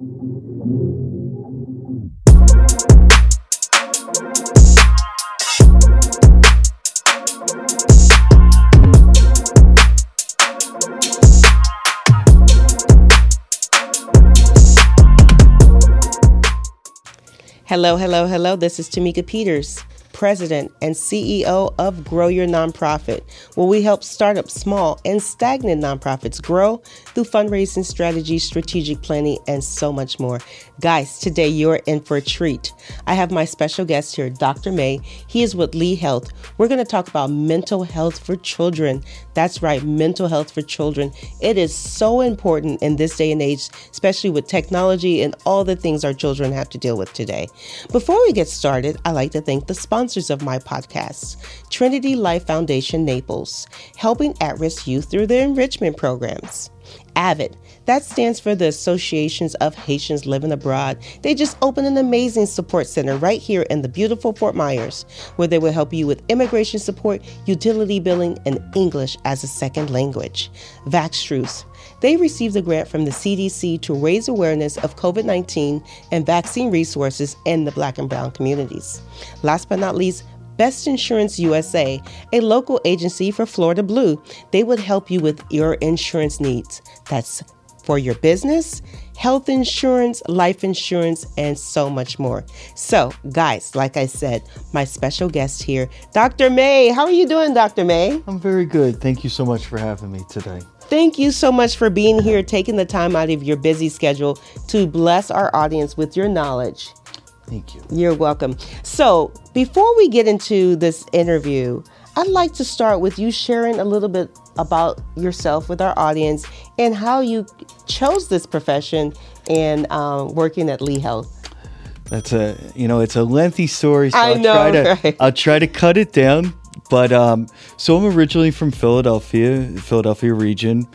Hello, hello, hello. This is Tamika Peters president and CEO of Grow Your Nonprofit, where we help startup small and stagnant nonprofits grow through fundraising strategies, strategic planning, and so much more. Guys, today you're in for a treat. I have my special guest here, Dr. May. He is with Lee Health. We're going to talk about mental health for children. That's right, mental health for children. It is so important in this day and age, especially with technology and all the things our children have to deal with today. Before we get started, I'd like to thank the sponsors of my podcast Trinity Life Foundation Naples, helping at risk youth through their enrichment programs. AVID, that stands for the Associations of Haitians Living Abroad. They just opened an amazing support center right here in the beautiful Fort Myers, where they will help you with immigration support, utility billing, and English as a second language. Vaxtruth, they received a grant from the CDC to raise awareness of COVID 19 and vaccine resources in the Black and Brown communities. Last but not least, Best Insurance USA, a local agency for Florida Blue. They would help you with your insurance needs. That's for your business, health insurance, life insurance, and so much more. So, guys, like I said, my special guest here, Dr. May. How are you doing, Dr. May? I'm very good. Thank you so much for having me today. Thank you so much for being here, taking the time out of your busy schedule to bless our audience with your knowledge. Thank you. You're welcome. So, before we get into this interview, I'd like to start with you sharing a little bit about yourself with our audience and how you chose this profession and um, working at Lee Health. That's a you know it's a lengthy story. So I will know, Try to, right? I'll try to cut it down. But um, so I'm originally from Philadelphia, Philadelphia region,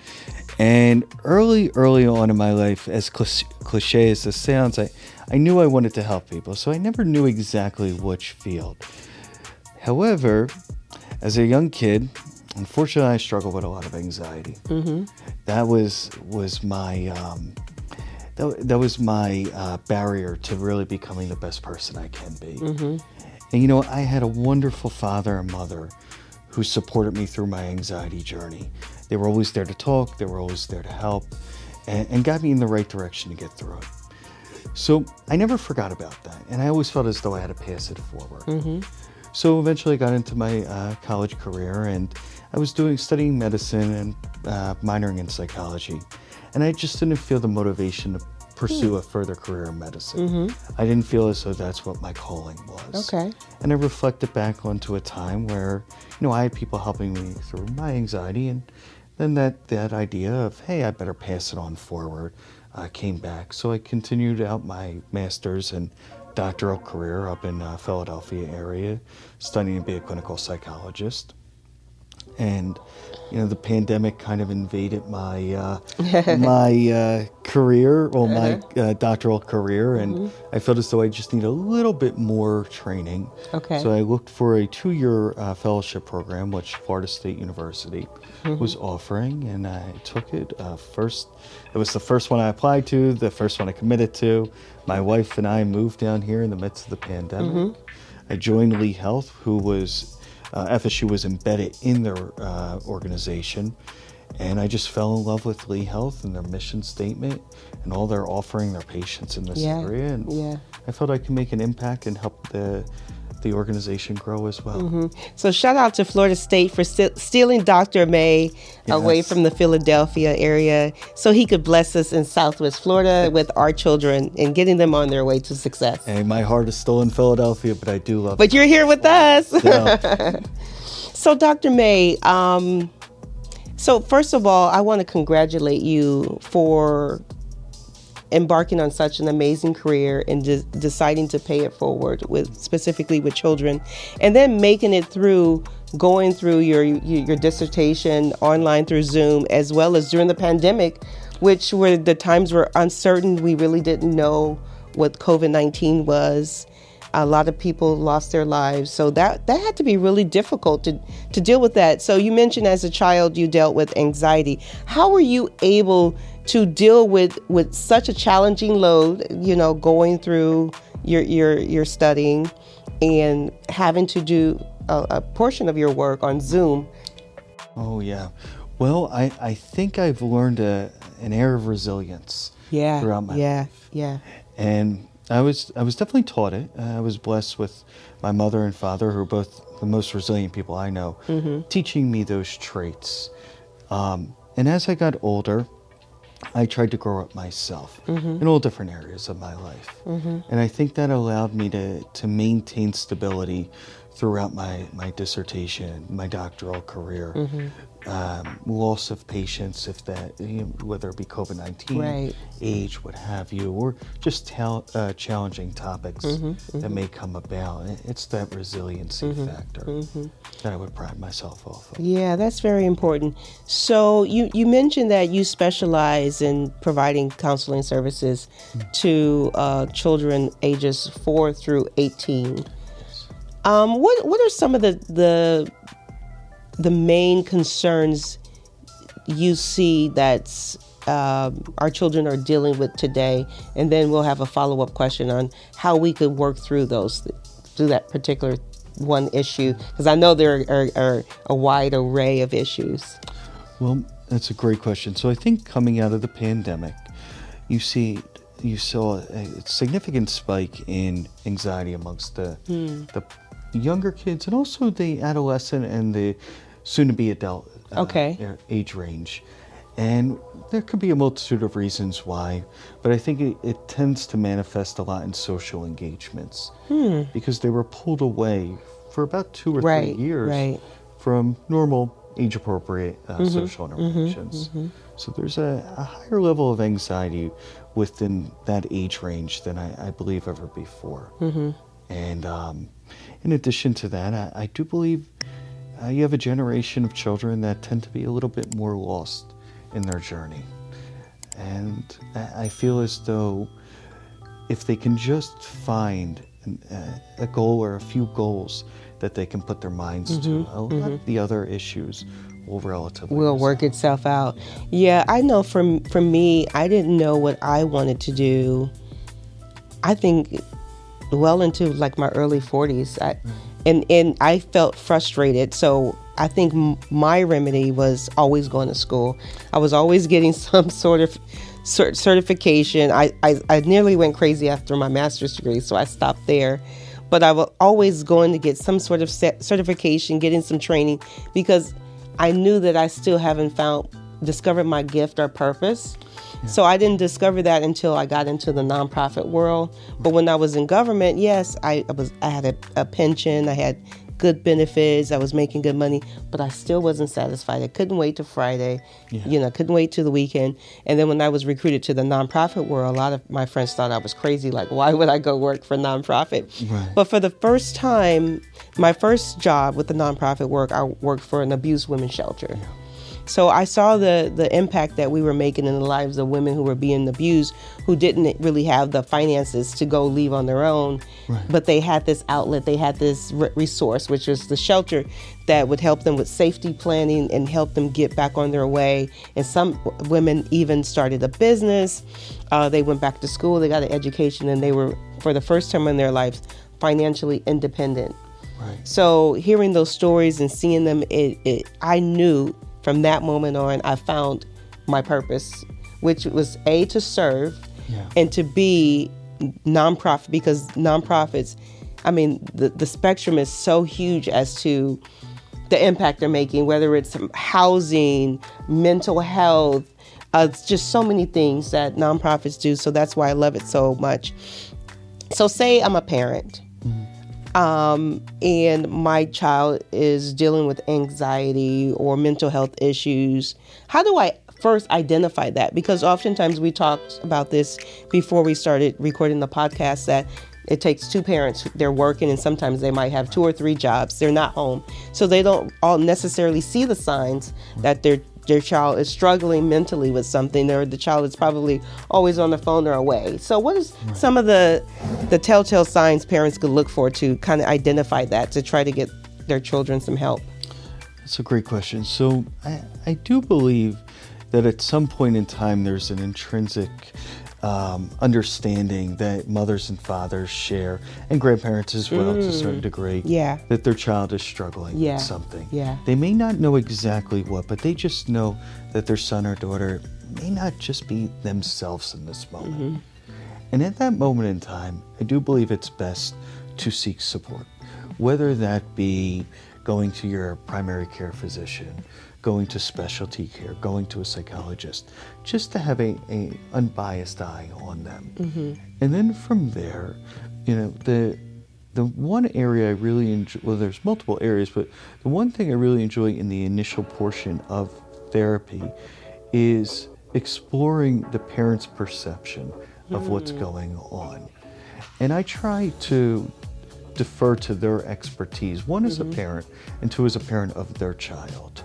and early, early on in my life, as cliche as this sounds, I I knew I wanted to help people, so I never knew exactly which field. However, as a young kid, unfortunately, I struggled with a lot of anxiety. Mm-hmm. That was was my um, that, that was my uh, barrier to really becoming the best person I can be. Mm-hmm. And you know, I had a wonderful father and mother who supported me through my anxiety journey. They were always there to talk. They were always there to help, and, and got me in the right direction to get through it. So I never forgot about that, and I always felt as though I had to pass it forward. Mm-hmm. So eventually, I got into my uh, college career, and I was doing studying medicine and uh, minoring in psychology, and I just didn't feel the motivation to pursue mm. a further career in medicine. Mm-hmm. I didn't feel as though that's what my calling was. Okay. And I reflected back onto a time where, you know, I had people helping me through my anxiety, and then that that idea of, hey, I better pass it on forward uh, came back. So I continued out my master's and doctoral career up in uh, Philadelphia area, studying to be a clinical psychologist. And you know, the pandemic kind of invaded my uh, my uh, career, or my uh-huh. uh, doctoral career, and mm-hmm. I felt as though I just need a little bit more training. Okay. So I looked for a two-year uh, fellowship program, which Florida State University mm-hmm. was offering, and I took it. Uh, first, it was the first one I applied to, the first one I committed to. My wife and I moved down here in the midst of the pandemic. Mm-hmm. I joined Lee Health, who was uh, FSU was embedded in their uh, organization. And I just fell in love with Lee Health and their mission statement and all they're offering their patients in this yeah, area. And yeah. I felt I could make an impact and help the the organization grow as well. Mm-hmm. So shout out to Florida State for st- stealing Dr. May yes. away from the Philadelphia area so he could bless us in Southwest Florida with our children and getting them on their way to success. Hey, my heart is still in Philadelphia, but I do love. But you're here with us. so Dr. May, um, so first of all, I want to congratulate you for embarking on such an amazing career and de- deciding to pay it forward with specifically with children and then making it through going through your your dissertation online through Zoom as well as during the pandemic which were the times were uncertain. We really didn't know what COVID-19 was. A lot of people lost their lives. So that that had to be really difficult to to deal with that. So you mentioned as a child you dealt with anxiety. How were you able to deal with with such a challenging load, you know, going through your your your studying and having to do a, a portion of your work on Zoom. Oh yeah. Well, I, I think I've learned a, an air of resilience Yeah. throughout my yeah. life. Yeah. and I was I was definitely taught it. I was blessed with my mother and father, who are both the most resilient people I know, teaching me those traits. Um, and as I got older, I tried to grow up myself mm-hmm. in all different areas of my life, mm-hmm. and I think that allowed me to to maintain stability throughout my my dissertation, my doctoral career. Um, loss of patients, if that, you know, whether it be COVID nineteen, Right. age, what have you, or just uh, challenging topics that may come about. It's that resiliency factor that I would pride myself off of. Yeah, that's very important. So you you mentioned that you specialize in providing counseling services to uh, children ages four through eighteen. Um, what what are some of the the the main concerns you see that um, our children are dealing with today, and then we'll have a follow up question on how we could work through those through that particular one issue because I know there are, are a wide array of issues. Well, that's a great question. So I think coming out of the pandemic, you see you saw a significant spike in anxiety amongst the the younger kids and also the adolescent and the soon-to-be adult uh, Okay. age range. And there could be a multitude of reasons why, but I think it, it tends to manifest a lot in social engagements because they were pulled away for about two or Right, three years right. from normal age appropriate uh, social interactions. So there's a, a higher level of anxiety within that age range than I, I believe ever before. And um, in addition to that, I, I do believe uh, you have a generation of children that tend to be a little bit more lost in their journey. And I I feel as though if they can just find an, uh, a goal or a few goals that they can put their minds to, a lot of the other issues will relatively will work itself out. Yeah, I know from for me, I didn't know what I wanted to do. I think well into like my early 40s. I, and and I felt frustrated. So I think m- my remedy was always going to school. I was always getting some sort of cert- certification. I, I I nearly went crazy after my master's degree, so I stopped there. But I was always going to get some sort of certification, getting some training, because I knew that I still haven't found discovered my gift or purpose. So I didn't discover that until I got into the nonprofit world. But when I was in government, yes, I, I was I had a, a pension, I had good benefits, I was making good money, but I still wasn't satisfied. I couldn't wait to Friday, you know, couldn't wait to the weekend. And then when I was recruited to the nonprofit world, a lot of my friends thought I was crazy. Like, why would I go work for nonprofit? Right. But for the first time, my first job with the nonprofit work, I worked for an abused women's shelter. So I saw the the impact that we were making in the lives of women who were being abused, who didn't really have the finances to go leave on their own, but they had this outlet, they had this re- resource, which was the shelter, that would help them with safety planning and help them get back on their way. And some women even started a business. Uh, they went back to school, they got an education, and they were for the first time in their lives financially independent. Right. So hearing those stories and seeing them, it, it I knew from that moment on I found my purpose, which was a to serve, Yeah. and to be nonprofit because nonprofits, I mean the the spectrum is so huge as to the impact they're making, whether it's housing, mental health, uh, it's just so many things that nonprofits do. So that's why I love it so much. So say I'm a parent um, and my child is dealing with anxiety or mental health issues, how do I first identify that? Because oftentimes we talked about this before we started recording the podcast that it takes two parents, they're working, and sometimes they might have two or three jobs, they're not home. So they don't all necessarily see the signs that their their child is struggling mentally with something or the child is probably always on the phone or away. So what is some of the the telltale signs parents could look for to kind of identify that to try to get their children some help? That's a great question. So I, I do believe that at some point in time there's an intrinsic um, understanding that mothers and fathers share, and grandparents as well to a certain degree. Mm. Yeah. That their child is struggling Yeah. with something. Yeah. They may not know exactly what, but they just know that their son or daughter may not just be themselves in this moment. Mm-hmm. And at that moment in time, I do believe it's best to seek support, whether that be going to your primary care physician, going to specialty care, going to a psychologist, just to have a, a unbiased eye on them. Mm-hmm. And then from there, you know, the the one area I really enjoy, well, there's multiple areas, but the one thing I really enjoy in the initial portion of therapy is exploring the parent's perception of what's mm. going on. And I try to defer to their expertise, one as a mm-hmm. parent, and two as a parent of their child.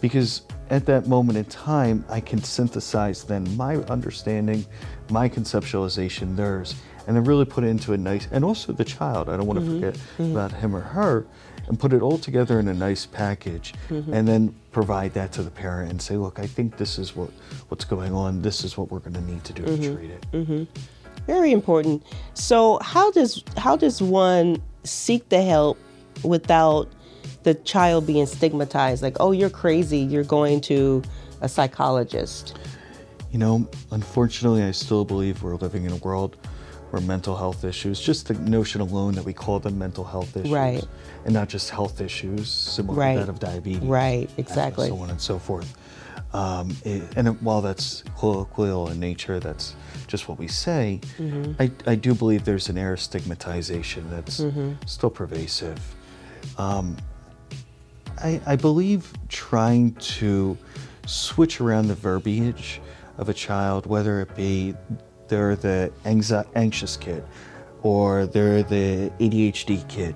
Because at that moment in time, I can synthesize then my understanding, my conceptualization, theirs, and then really put it into a nice, and also the child, I don't want to mm-hmm. forget mm-hmm. about him or her, and put it all together in a nice package, mm-hmm. and then provide that to the parent and say, look, I think this is what, what's going on, this is what we're going to need to do to treat it. Very important. So how does how does one seek the help without the child being stigmatized? Like, oh, you're crazy. You're going to a psychologist. You know, unfortunately, I still believe we're living in a world where mental health issues, just the notion alone that we call them mental health issues, Right. and not just health issues similar Right. to that of diabetes, Right, and exactly. so on and so forth. Um, it, and while that's colloquial in nature, that's just what we say. Mm-hmm. I, I do believe there's an air of stigmatization that's Mm-hmm. still pervasive. Um, I, I believe trying to switch around the verbiage of a child, whether it be they're the anxi- anxious kid or they're the ADHD kid.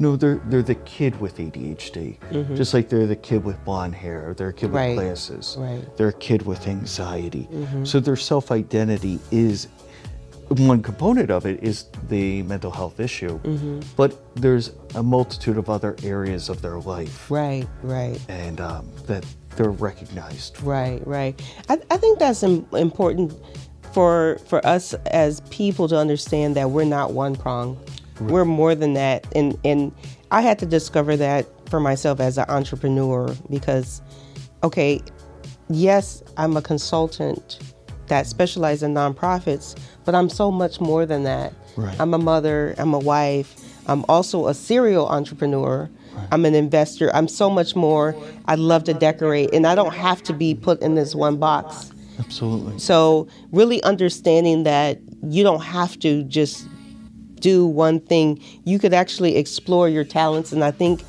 No, they're they're the kid with ADHD, just like they're the kid with blonde hair, or they're a kid Mm-hmm. Right, with glasses, right. Mm-hmm. they're a kid with anxiety. So their self identity is one component of it is the mental health issue, Mm-hmm. but there's a multitude of other areas of their life, Right, right. and um, that they're recognized. Right, right. I, I think that's im- important for for us as people to understand that we're not one prong. We're more than that, and and I had to discover that for myself as an entrepreneur because, okay, yes, I'm a consultant that specializes in nonprofits, but I'm so much more than that. Right. I'm a mother. I'm a wife. I'm also a serial entrepreneur. I'm an investor. I'm so much more. I love to decorate, and I don't have to be put in this one box. Absolutely. So, really understanding that you don't have to just do one thing, you could actually explore your talents. And I think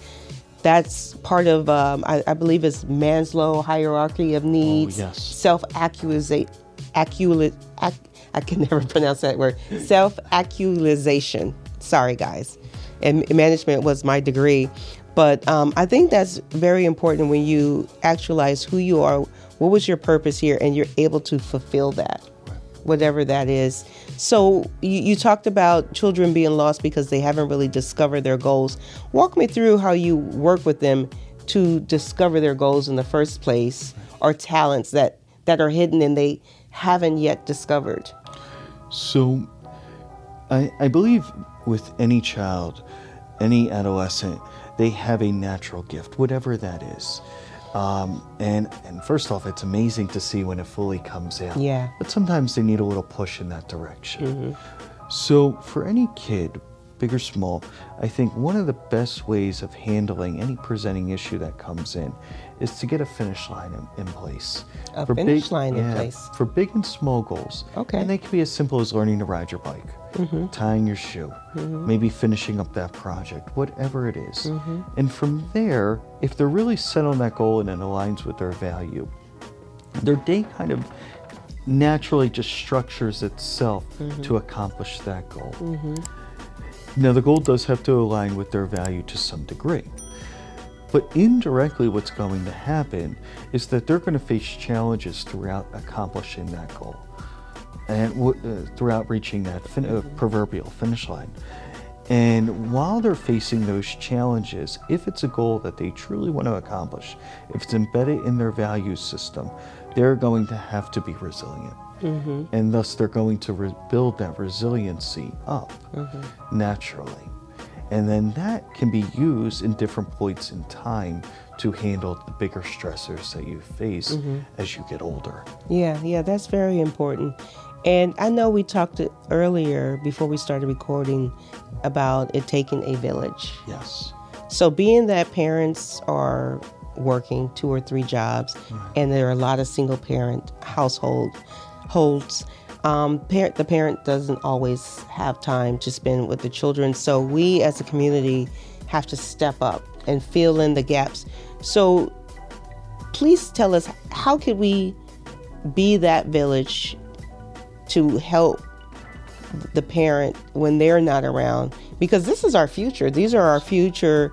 that's part of, um, I, I believe, it's Maslow's hierarchy of needs. yes. Self accusate, accurate, ac- I can never pronounce that word. Self actualization. Sorry, guys. And management was my degree. But um, I think that's very important when you actualize who you are, what was your purpose here, and you're able to fulfill that, whatever that is. So you, you talked about children being lost because they haven't really discovered their goals. Walk me through how you work with them to discover their goals in the first place, or talents that that are hidden and they haven't yet discovered. So, I, I believe with any child, any adolescent, they have a natural gift, whatever that is. Um, and and first off, it's amazing to see when it fully comes out. Yeah. But sometimes they need a little push in that direction. So for any kid, big or small, I think one of the best ways of handling any presenting issue that comes in is to get a finish line in, in place. A For finish big- line in place. For big and small goals. Okay. And they can be as simple as learning to ride your bike, mm-hmm. tying your shoe, mm-hmm. maybe finishing up that project, whatever it is. Mm-hmm. And from there, if they're really set on that goal and it aligns with their value, their day kind of naturally just structures itself to accomplish that goal. Now, the goal does have to align with their value to some degree. But indirectly, what's going to happen is that they're going to face challenges throughout accomplishing that goal and w- uh, throughout reaching that fin- uh, proverbial finish line. And while they're facing those challenges, if it's a goal that they truly want to accomplish, if it's embedded in their value system, they're going to have to be resilient. Mm-hmm. And thus, they're going to re- build that resiliency up mm-hmm. naturally. And then that can be used in different points in time to handle the bigger stressors that you face mm-hmm. as you get older. Yeah, yeah, that's very important. And I know we talked earlier before we started recording about it taking a village. Yes. So, being that parents are working two or three jobs, and there are a lot of single parent household holds, um, parent the parent doesn't always have time to spend with the children. So, we as a community have to step up and fill in the gaps. So, please tell us how could we be that village to help the parent when they're not around because this is our future. These are our future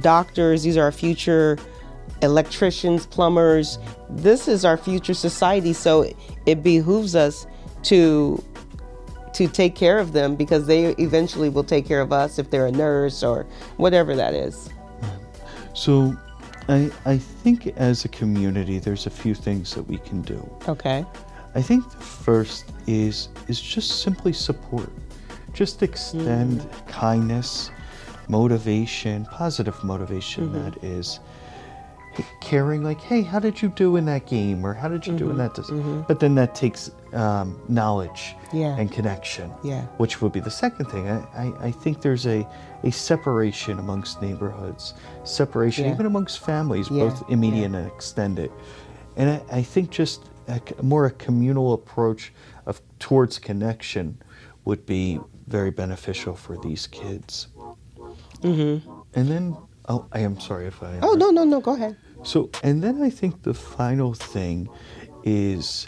doctors, these are our future electricians, plumbers. This is our future society, so it behooves us to to take care of them because they eventually will take care of us if they're a nurse or whatever that is. So I I think as a community there's a few things that we can do. Okay. I think the first is is just simply support. Just extend mm. kindness, motivation, positive motivation mm-hmm. that is caring like hey how did you do in that game or how did you mm-hmm. do in mm-hmm. that mm-hmm. but then that takes um, knowledge yeah. and connection yeah. which would be the second thing I, I, I think there's a, a separation amongst neighborhoods separation yeah. even amongst families both immediate and extended and I, I think just a, more a communal approach of towards connection would be very beneficial for these kids. Mm-hmm. And then, oh, I am sorry if I. Oh no no no, go ahead. So, and then I think the final thing is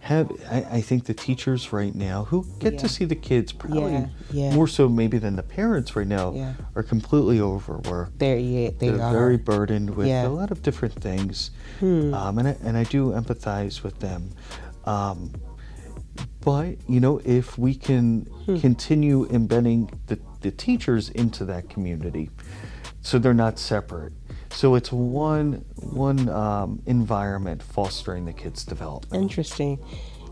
have I, I, think the teachers right now who get yeah. to see the kids probably yeah, yeah. more so maybe than the parents right now are completely overworked. They're yeah, they are very burdened with a lot of different things, hmm. um, and I, and I do empathize with them. Um, but you know, if we can hmm. continue embedding the, the teachers into that community, so they're not separate so it's one one um, environment fostering the kids' development. Interesting.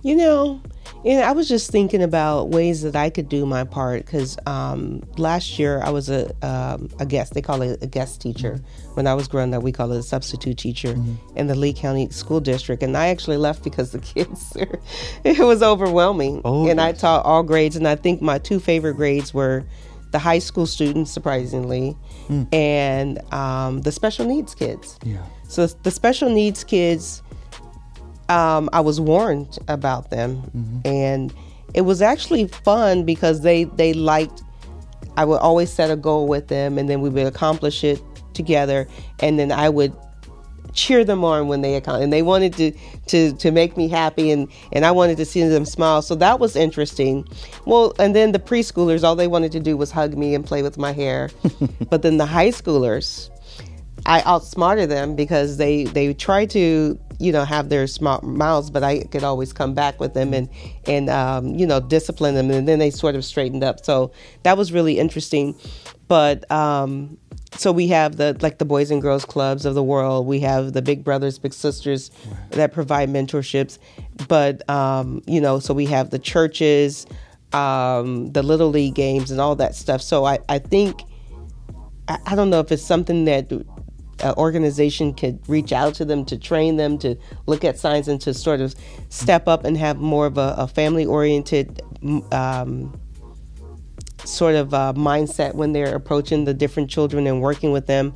You know, and I was just thinking about ways that I could do my part because um, last year I was a um, a guest. They call it a guest teacher. Mm-hmm. When I was growing up, we call it a substitute teacher mm-hmm. in the Lee County School District, and I actually left because the kids it was overwhelming. Oh, and yes. I taught all grades, and I think my two favorite grades were the high school students, surprisingly, mm. and um, the special needs kids. Yeah. So the special needs kids, um, I was warned about them, mm-hmm. and it was actually fun because they they liked. I would always set a goal with them, and then we would accomplish it together, and then I would cheer them on when they account and they wanted to to to make me happy and and I wanted to see them smile so that was interesting. Well and then the preschoolers all they wanted to do was hug me and play with my hair. But then the high schoolers I outsmarted them because they they tried to you know have their smart mouths but I could always come back with them and and um, you know discipline them and then they sort of straightened up. So that was really interesting. But um, so we have the like the boys and girls clubs of the world. We have the big brothers big sisters that provide mentorships. But um, you know so we have the churches um, the little league games and all that stuff. So i, I think I, I don't know if it's something that an organization could reach out to them to train them to look at signs and to sort of step up and have more of a, a family oriented um, sort of uh, mindset when they're approaching the different children and working with them.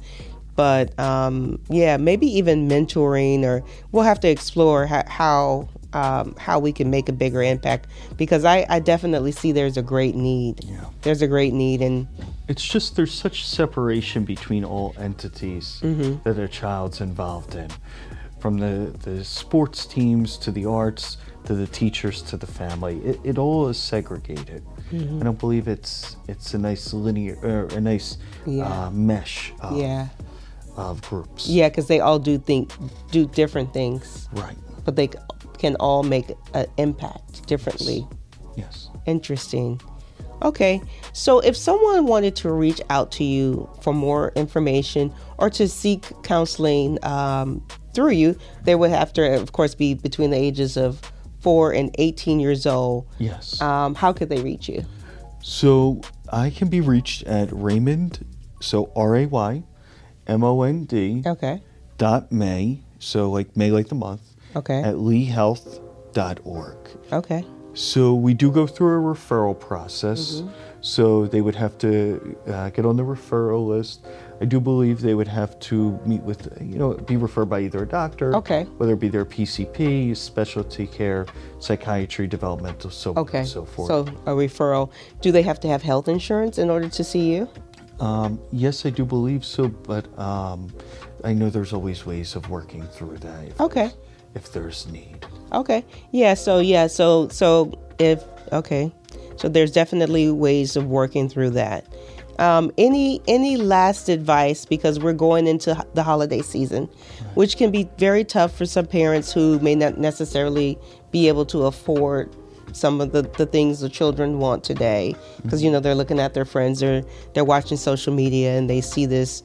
But um, yeah, maybe even mentoring, or we'll have to explore how how, um, how we can make a bigger impact because I, I definitely see there's a great need. Yeah. There's a great need, and it's just there's such separation between all entities mm-hmm. that a child's involved in, from the the sports teams to the arts to the teachers to the family. It, it all is segregated. Mm-hmm. I don't believe it's it's a nice linear or a nice yeah. uh, mesh. Of, yeah. Of groups. Yeah, because they all do think do different things. Right. But they can all make an impact differently. Yes. Interesting. Okay. So if someone wanted to reach out to you for more information or to seek counseling um, through you, they would have to, of course, be between the ages of four and 18 years old. Yes. Um, how could they reach you? So I can be reached at Raymond, so R A Y M O N D Okay. dot May, so like May like the month, Okay. at leehealth.org. Okay. So we do go through a referral process. So they would have to uh, get on the referral list. I do believe they would have to meet with, you know, be referred by either a doctor, Okay. whether it be their PCP, specialty care, psychiatry, developmental, so on Okay. and so forth. So a referral. Do they have to have health insurance in order to see you? Um, yes, I do believe so, but um, I know there's always ways of working through that. If, Okay. If there's need. Okay. Yeah. So yeah. So so if okay, so there's definitely ways of working through that. Um, any any last advice because we're going into the holiday season, which can be very tough for some parents who may not necessarily be able to afford some of the, the things the children want today because you know they're looking at their friends they're they're watching social media and they see this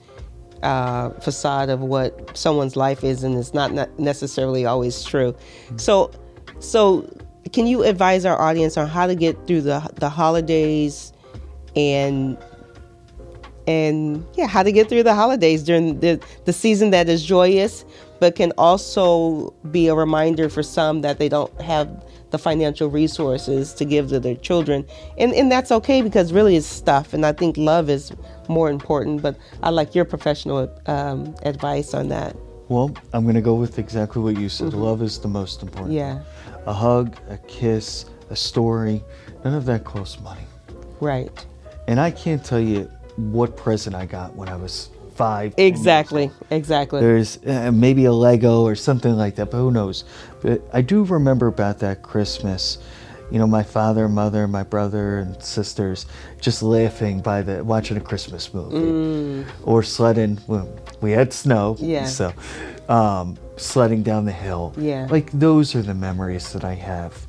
uh, facade of what someone's life is, and it's not necessarily always true. So, so can you advise our audience on how to get through the the holidays, and and yeah, how to get through the holidays during the the season that is joyous, but can also be a reminder for some that they don't have the financial resources to give to their children, and and that's okay because really it's stuff, and I think love is more important. But I like your professional um, advice on that. Well, I'm going to go with exactly what you said. Love is the most important. Yeah, A hug, a kiss, a story, none of that costs money. right. And I can't tell you what present I got when I was five. Exactly, exactly. There's uh, maybe a Lego or something like that, but who knows? But I do remember about that Christmas. You know, my father, mother, my brother, and sisters just laughing by the watching a Christmas movie or sledding. Well, we had snow, Mm. Yeah. so um, sledding down the hill. Yeah. like those are the memories that I have,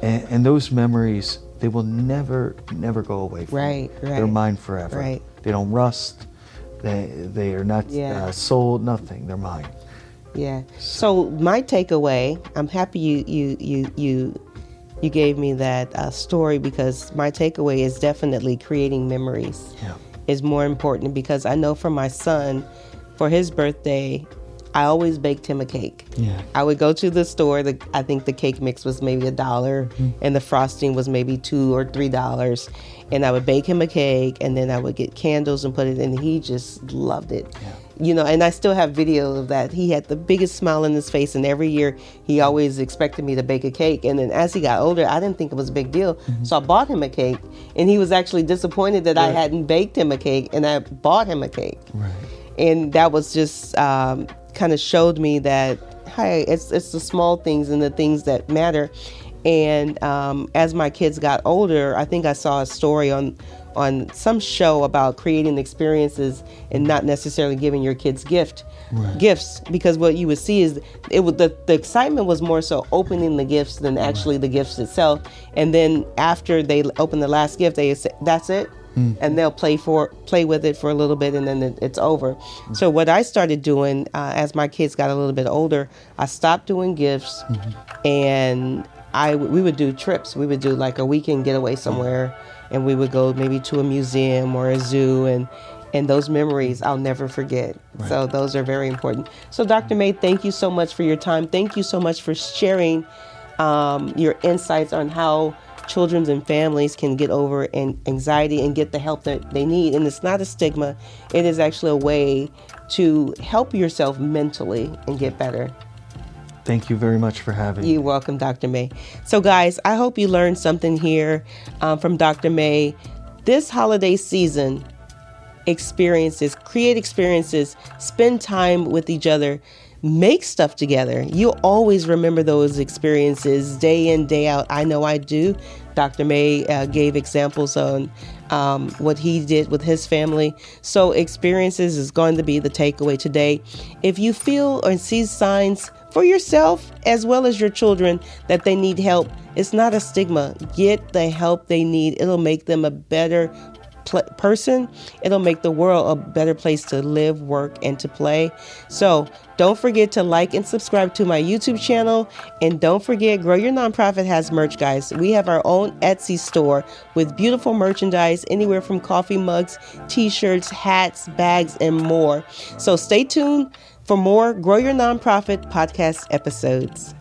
and, and those memories they will never, never go away. From me. Right, They're mine forever. right. They don't rust. They they are not Yeah. uh, sold. Nothing. They're mine. Yeah. So my takeaway, I'm happy you you you you you gave me that uh, story because my takeaway is definitely creating memories Yeah. is more important because I know for my son, for his birthday, I always baked him a cake. Yeah. I would go to the store. The, I think the cake mix was maybe a dollar, and the frosting was maybe two or three dollars. And I would bake him a cake, and then I would get candles and put it in. He just loved it, you know. And I still have video of that. He had the biggest smile on his face, and every year he always expected me to bake a cake. And then as he got older, I didn't think it was a big deal, so I bought him a cake, and he was actually disappointed that I hadn't baked him a cake, and I bought him a cake Right. and that was just um, kind of showed me that hey it's it's the small things and the things that matter. And um, as my kids got older i think i saw a story on on some show about creating experiences and not necessarily giving your kids gift gifts because what you would see is it would the, the excitement was more so opening the gifts than actually the gifts itself. And then after they open the last gift they say that's it and they'll play for play with it for a little bit and then it, it's over so what i started doing uh, as my kids got a little bit older i stopped doing gifts and I we would do trips we would do like a weekend getaway somewhere and we would go maybe to a museum or a zoo and and those memories I'll never forget. So those are very important. So Dr. May, thank you so much for your time. Thank you so much for sharing um, your insights on how children and families can get over an anxiety and get the help that they need. And it's not a stigma; it is actually a way to help yourself mentally and get better. Thank you very much for having me. You're welcome, Dr. May. So, guys, I hope you learned something here um, from Dr. May. This holiday season, experiences, create experiences, spend time with each other, make stuff together. You'll always remember those experiences day in, day out. I know I do. Dr. May uh, gave examples on um, what he did with his family. So, experiences is going to be the takeaway today. If you feel or see signs for yourself as well as your children that they need help, it's not a stigma. Get the help they need, it'll make them a better pl- person, it'll make the world a better place to live, work, and to play. So don't forget to like and subscribe to my YouTube channel. And don't forget, Grow Your Nonprofit has merch, guys. We have our own Etsy store with beautiful merchandise, anywhere from coffee mugs, t shirts, hats, bags, and more. So stay tuned for more Grow Your Nonprofit podcast episodes.